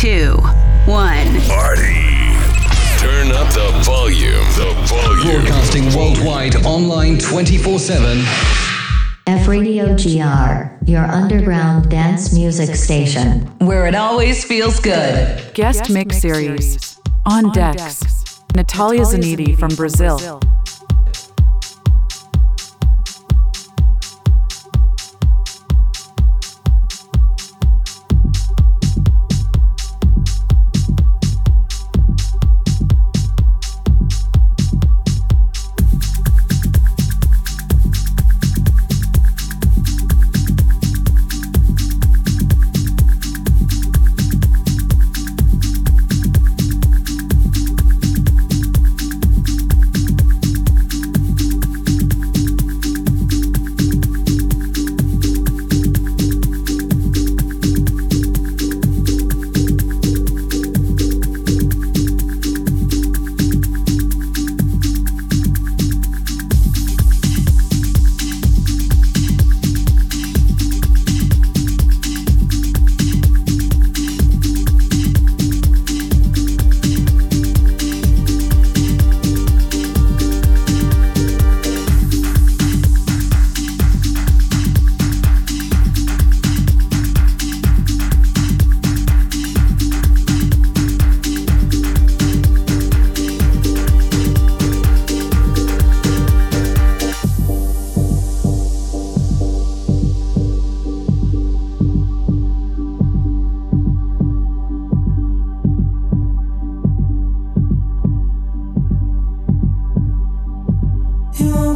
two, one. Party. Turn up the volume. The volume. Broadcasting worldwide, online 24 7. F Radio GR, your underground dance music station. Where it always feels good. Guest, Mix Series. On decks. Natalia Zaneti from Brazil. Worldwide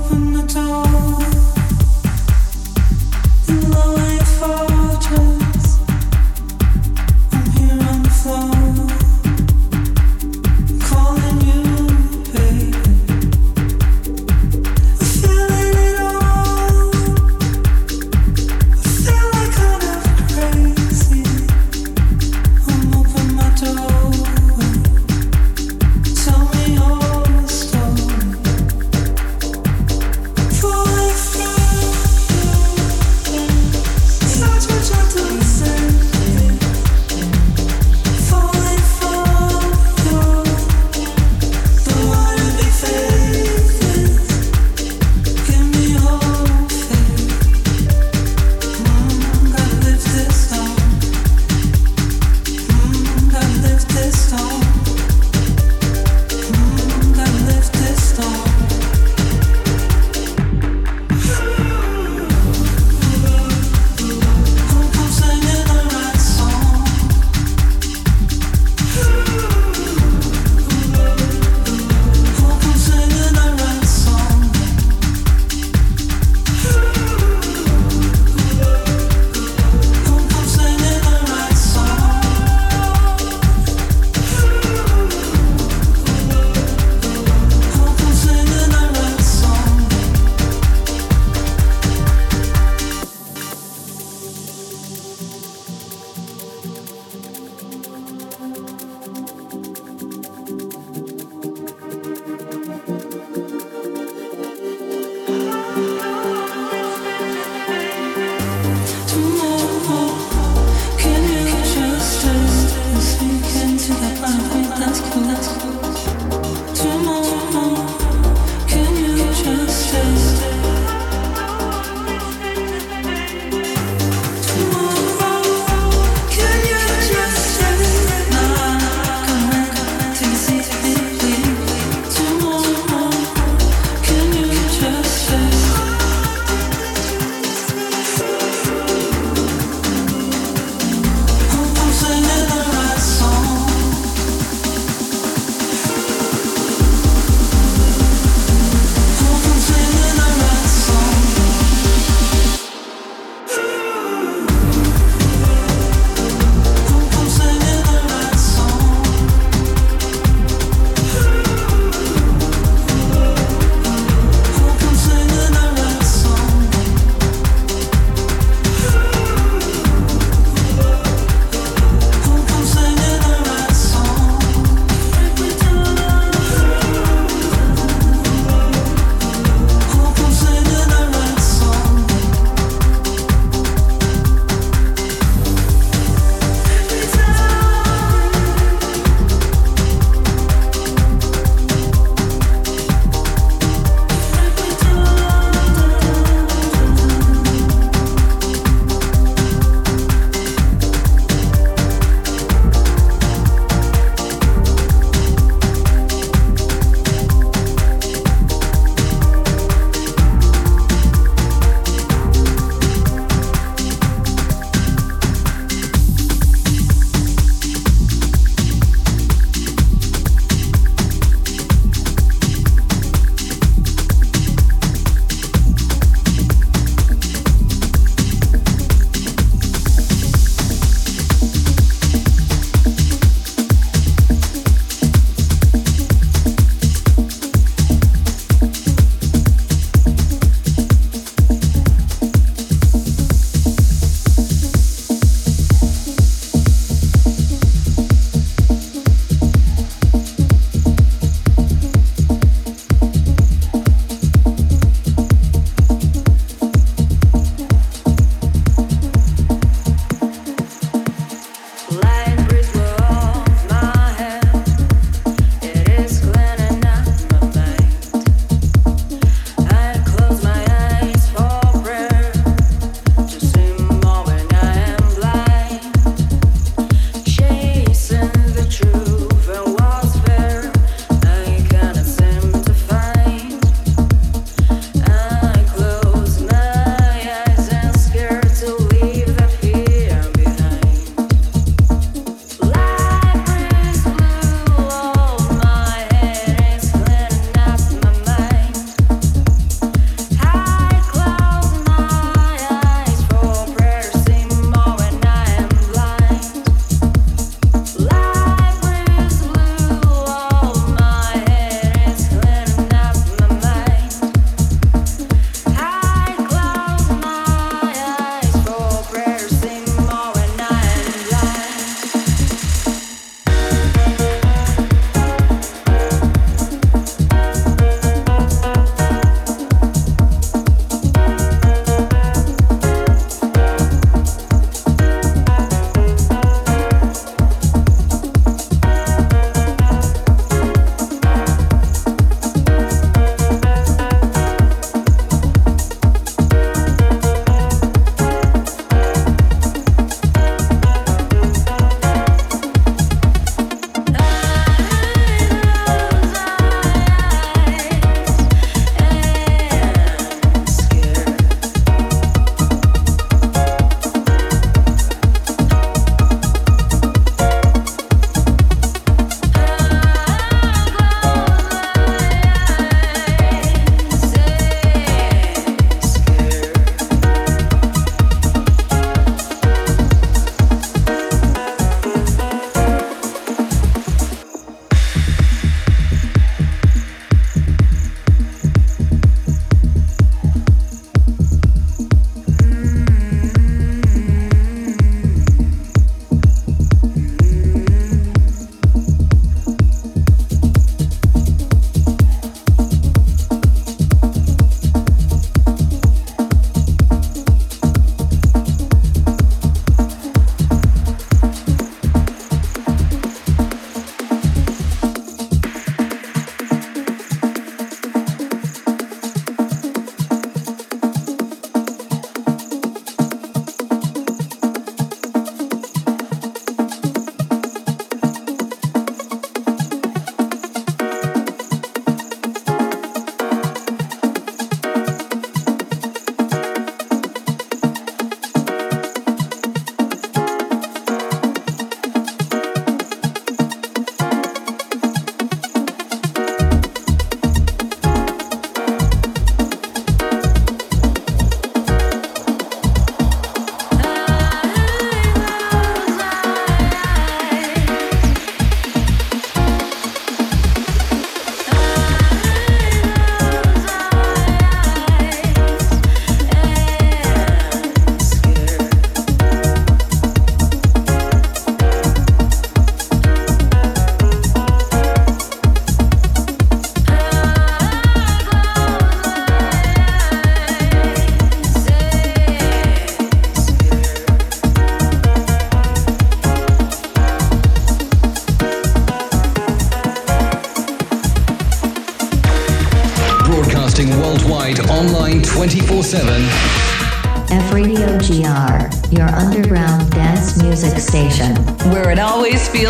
open the door.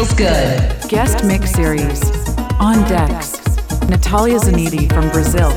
Feels good. Guest Mix Series. On decks. Natalia Zaneti from Brazil.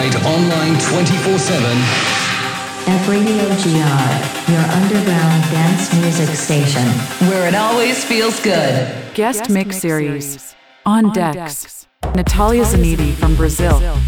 Worldwide online 24 7. F Radio GR, your underground dance music station. Where it always feels good. Guest Mix Series. On Decks. Natalia Zaneti from Brazil.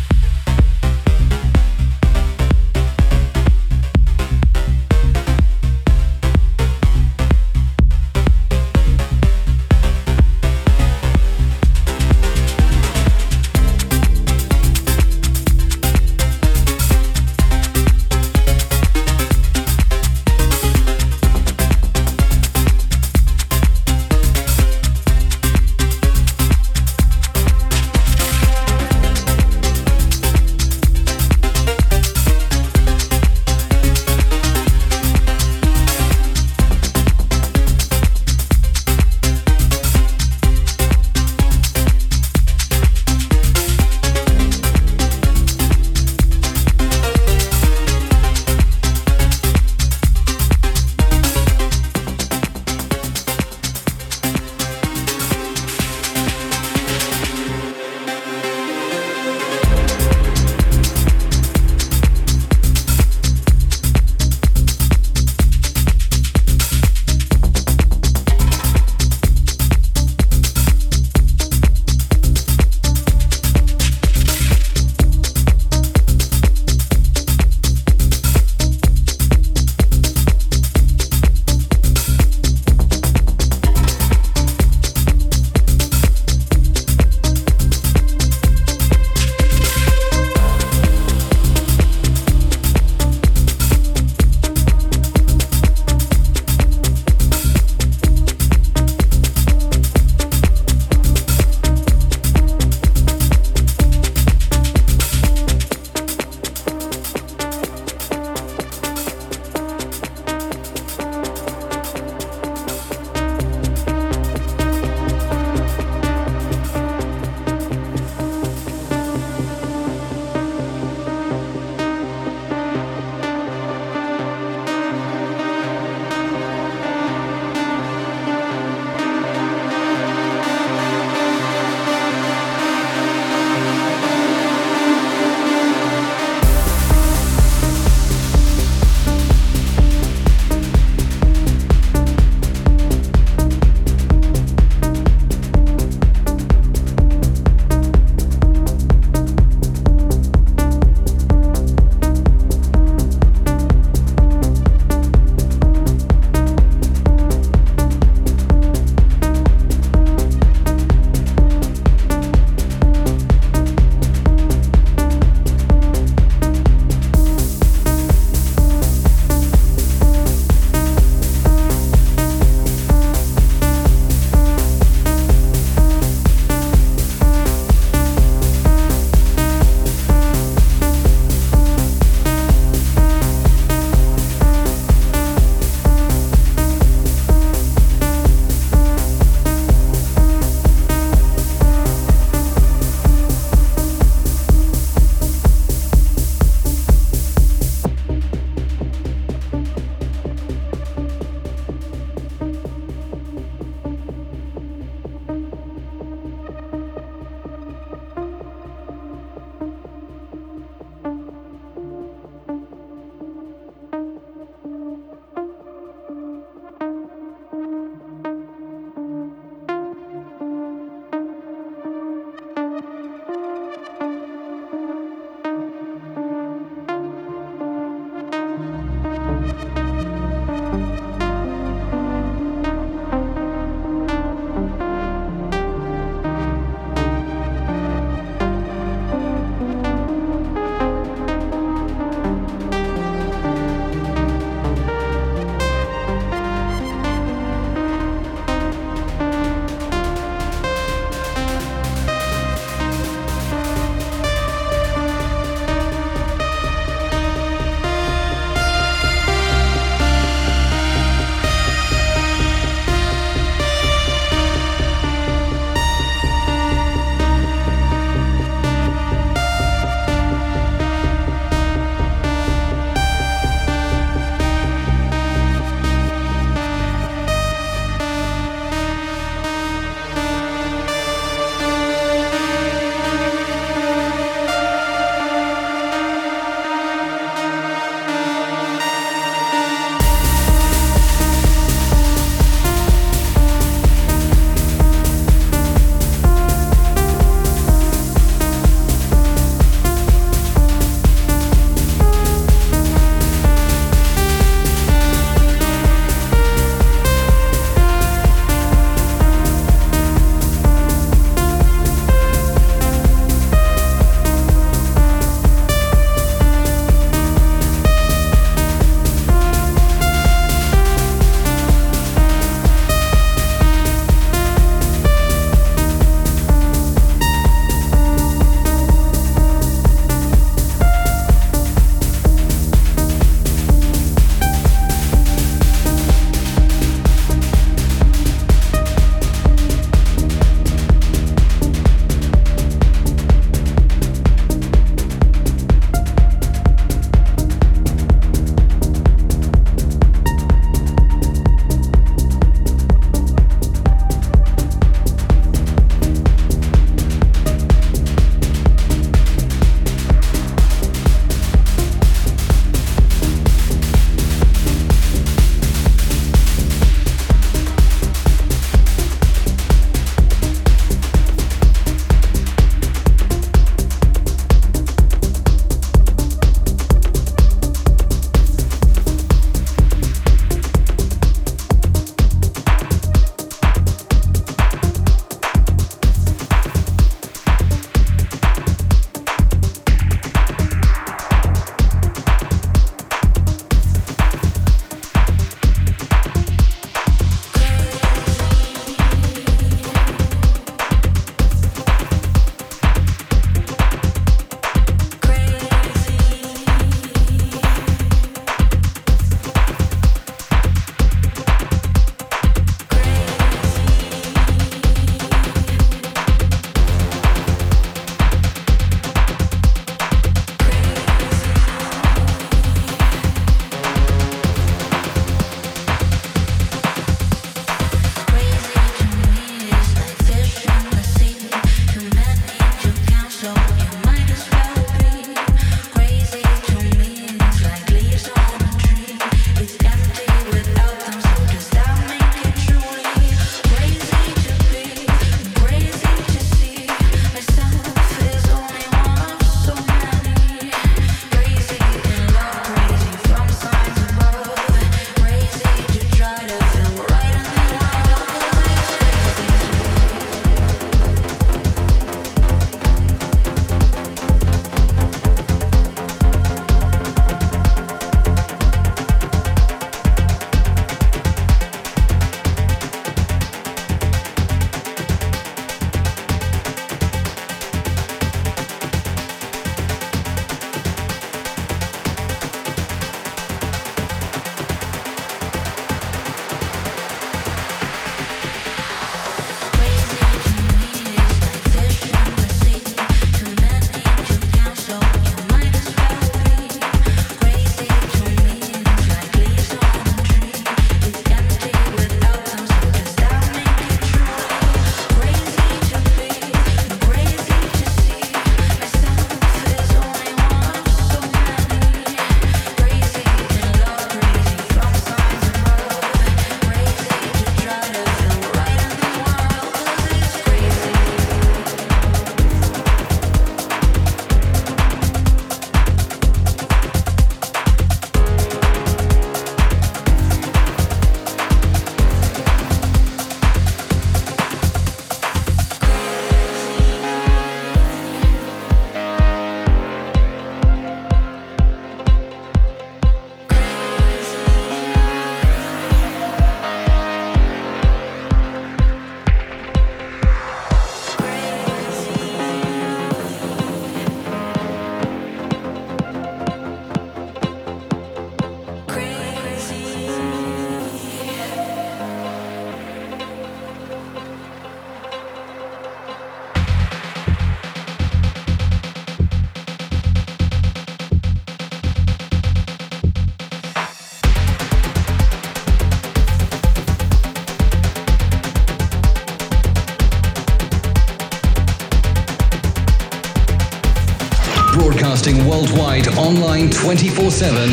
Broadcasting worldwide online 24 7.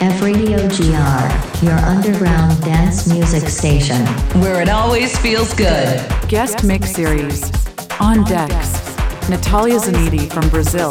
F Radio GR, your underground dance music station. Where it always feels good. Guest Mix Series. On decks. Natalia Zaneti from Brazil.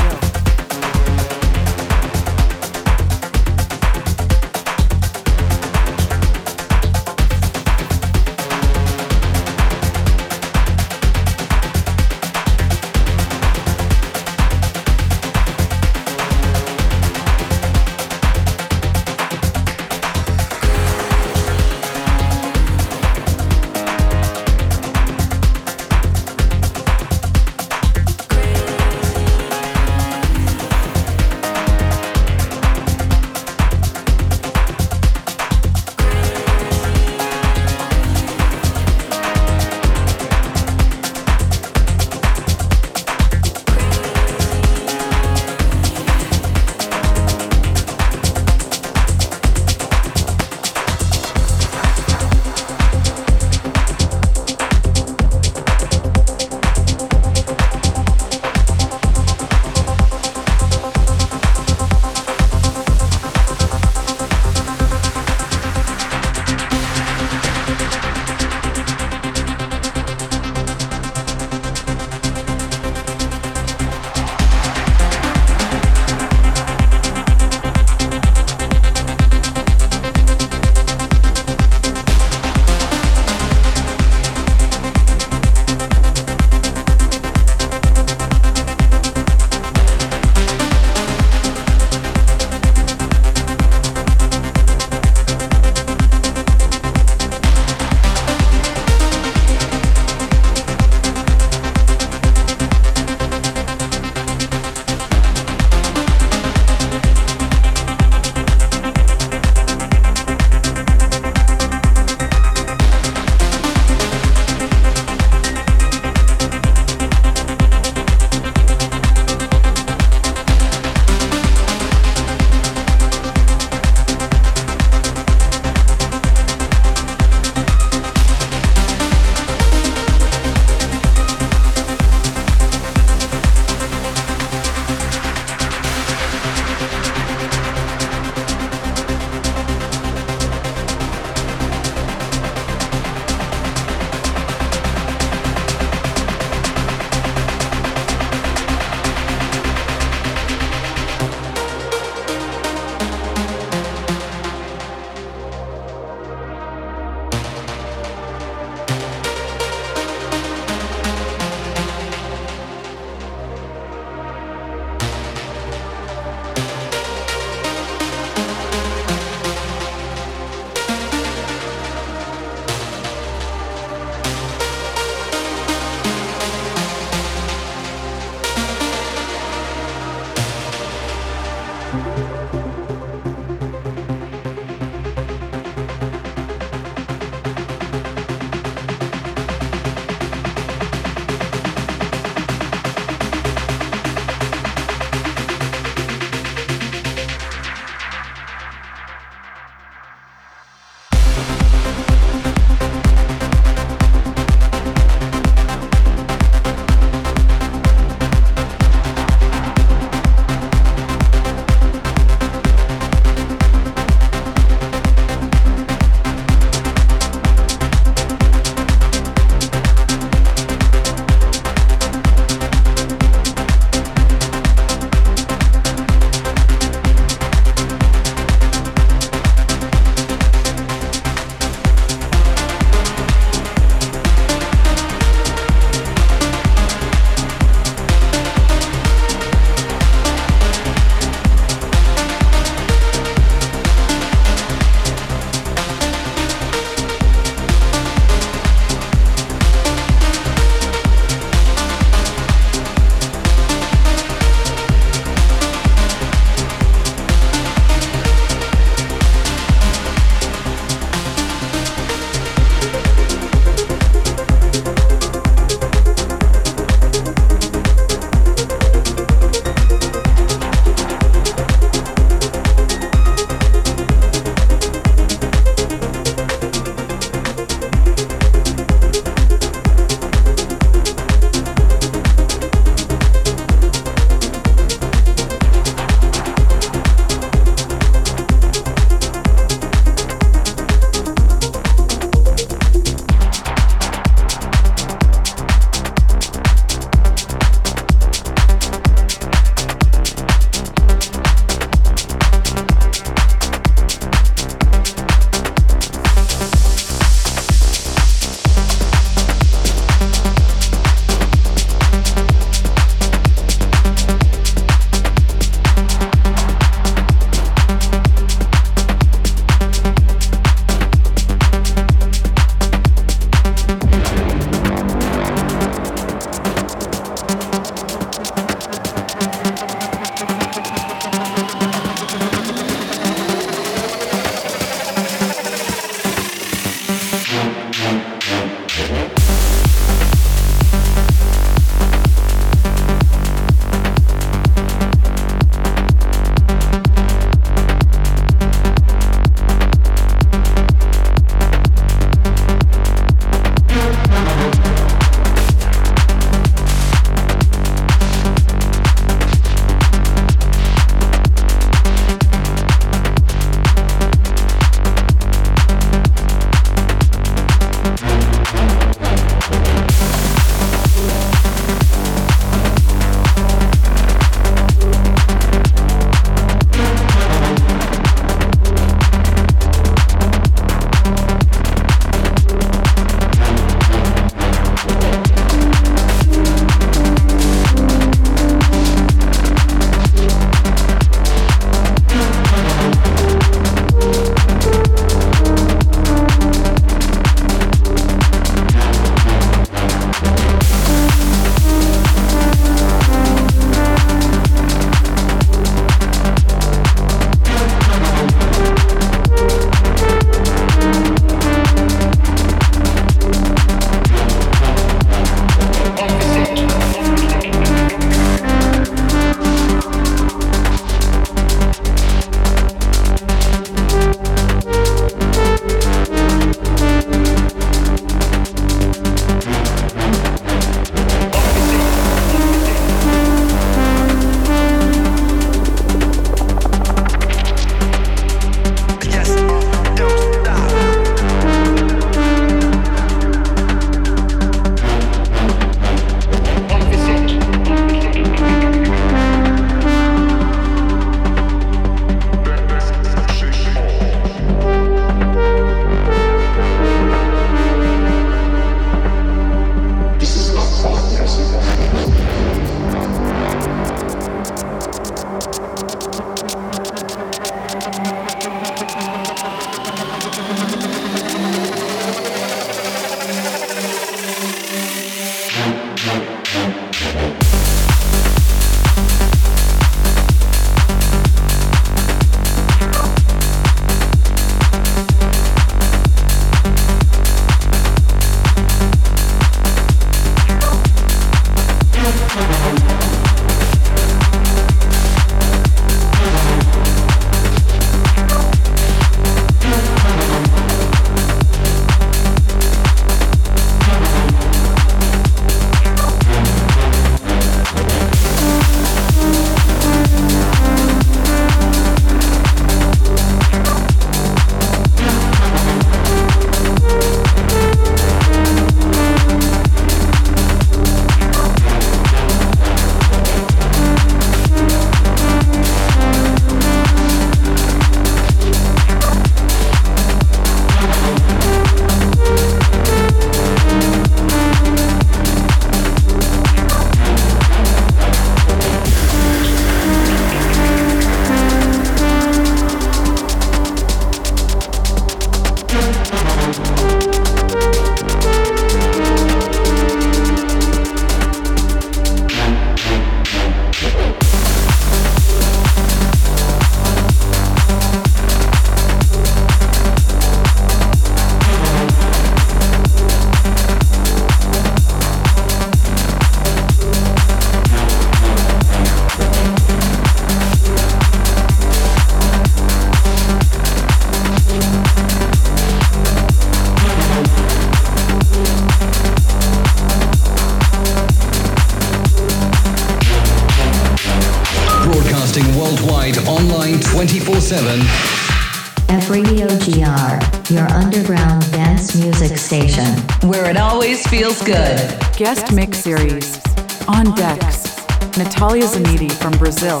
Feels good. Guest Mix Series. On decks. Natalia Zaneti from Brazil.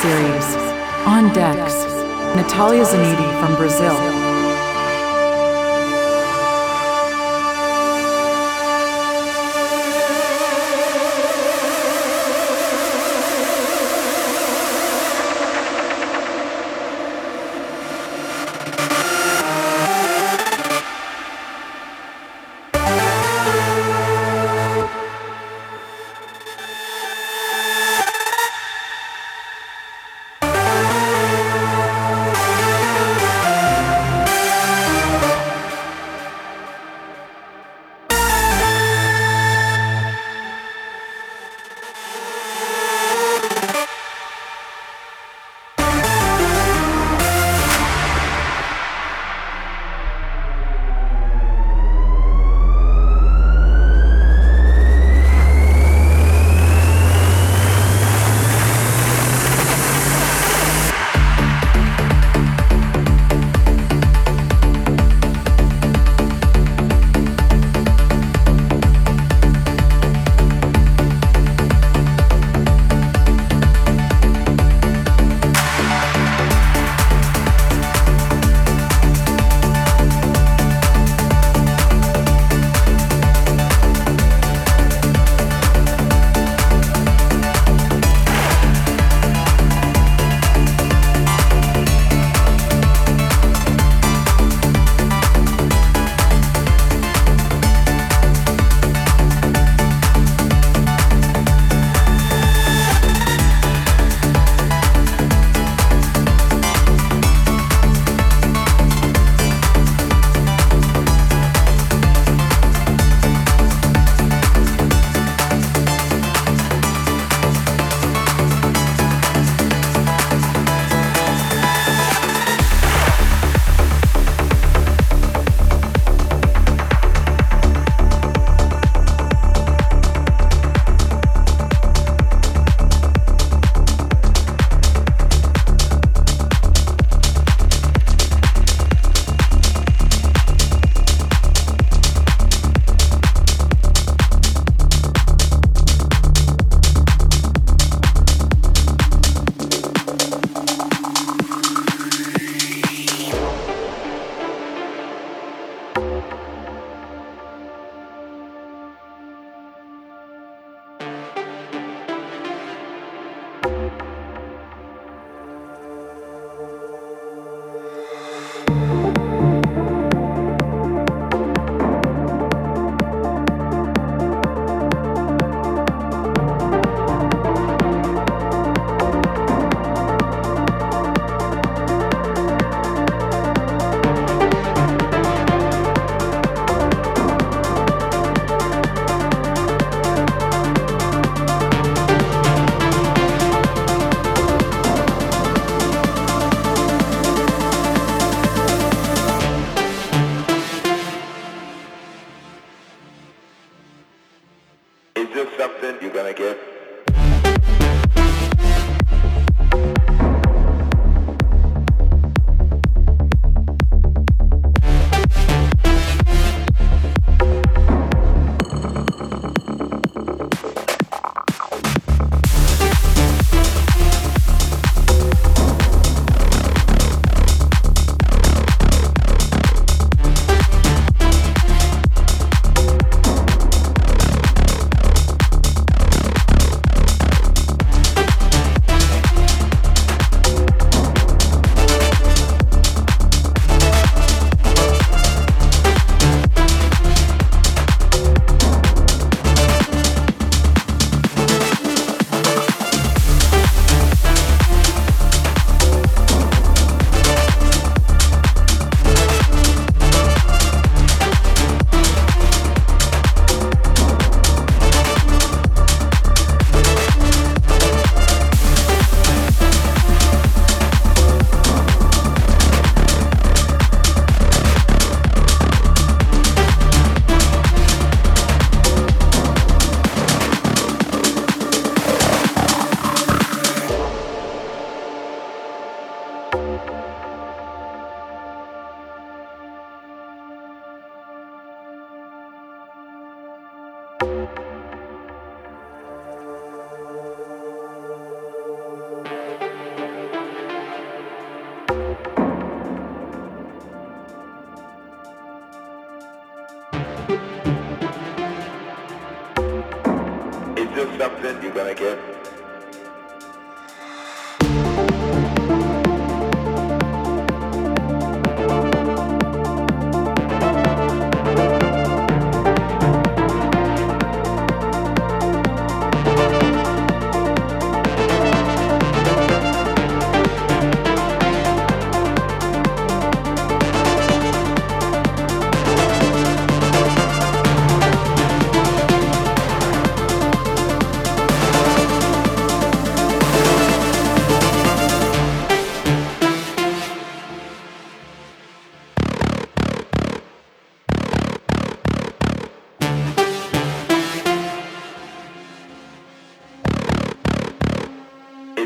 Series.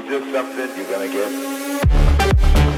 Just something you're gonna get.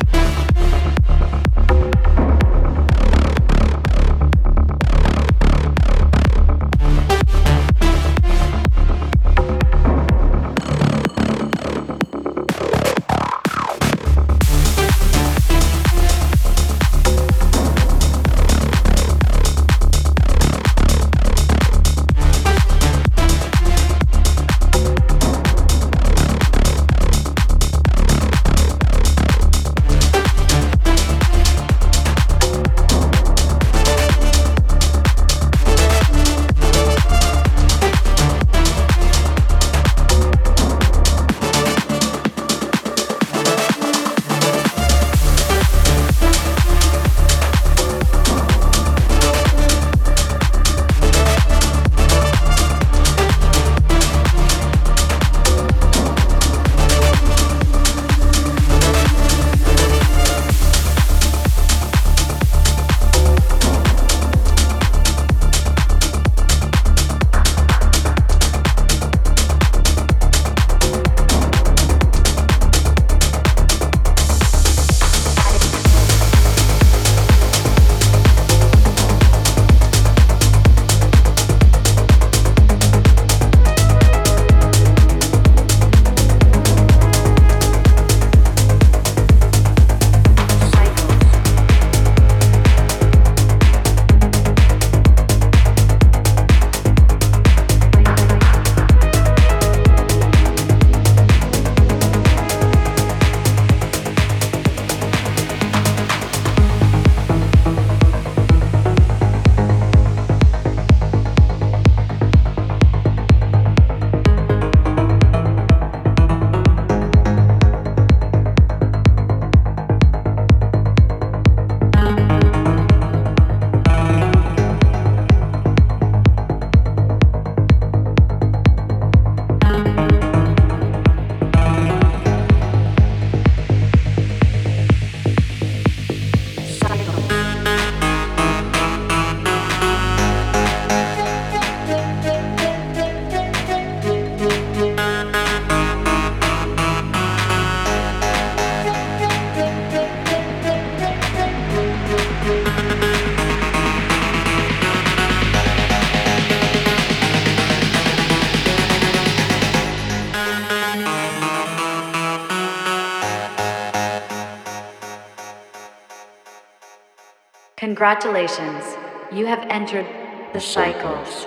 Congratulations, you have entered the cycles.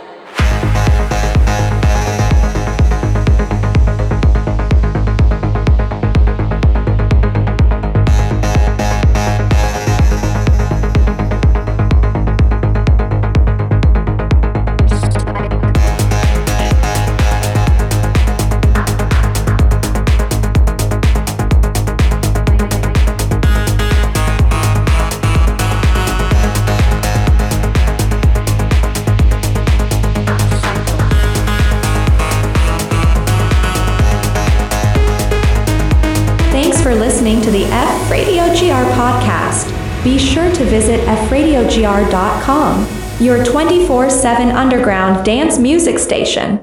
Be sure to visit fradiogr.com, your 24 7 underground dance music station.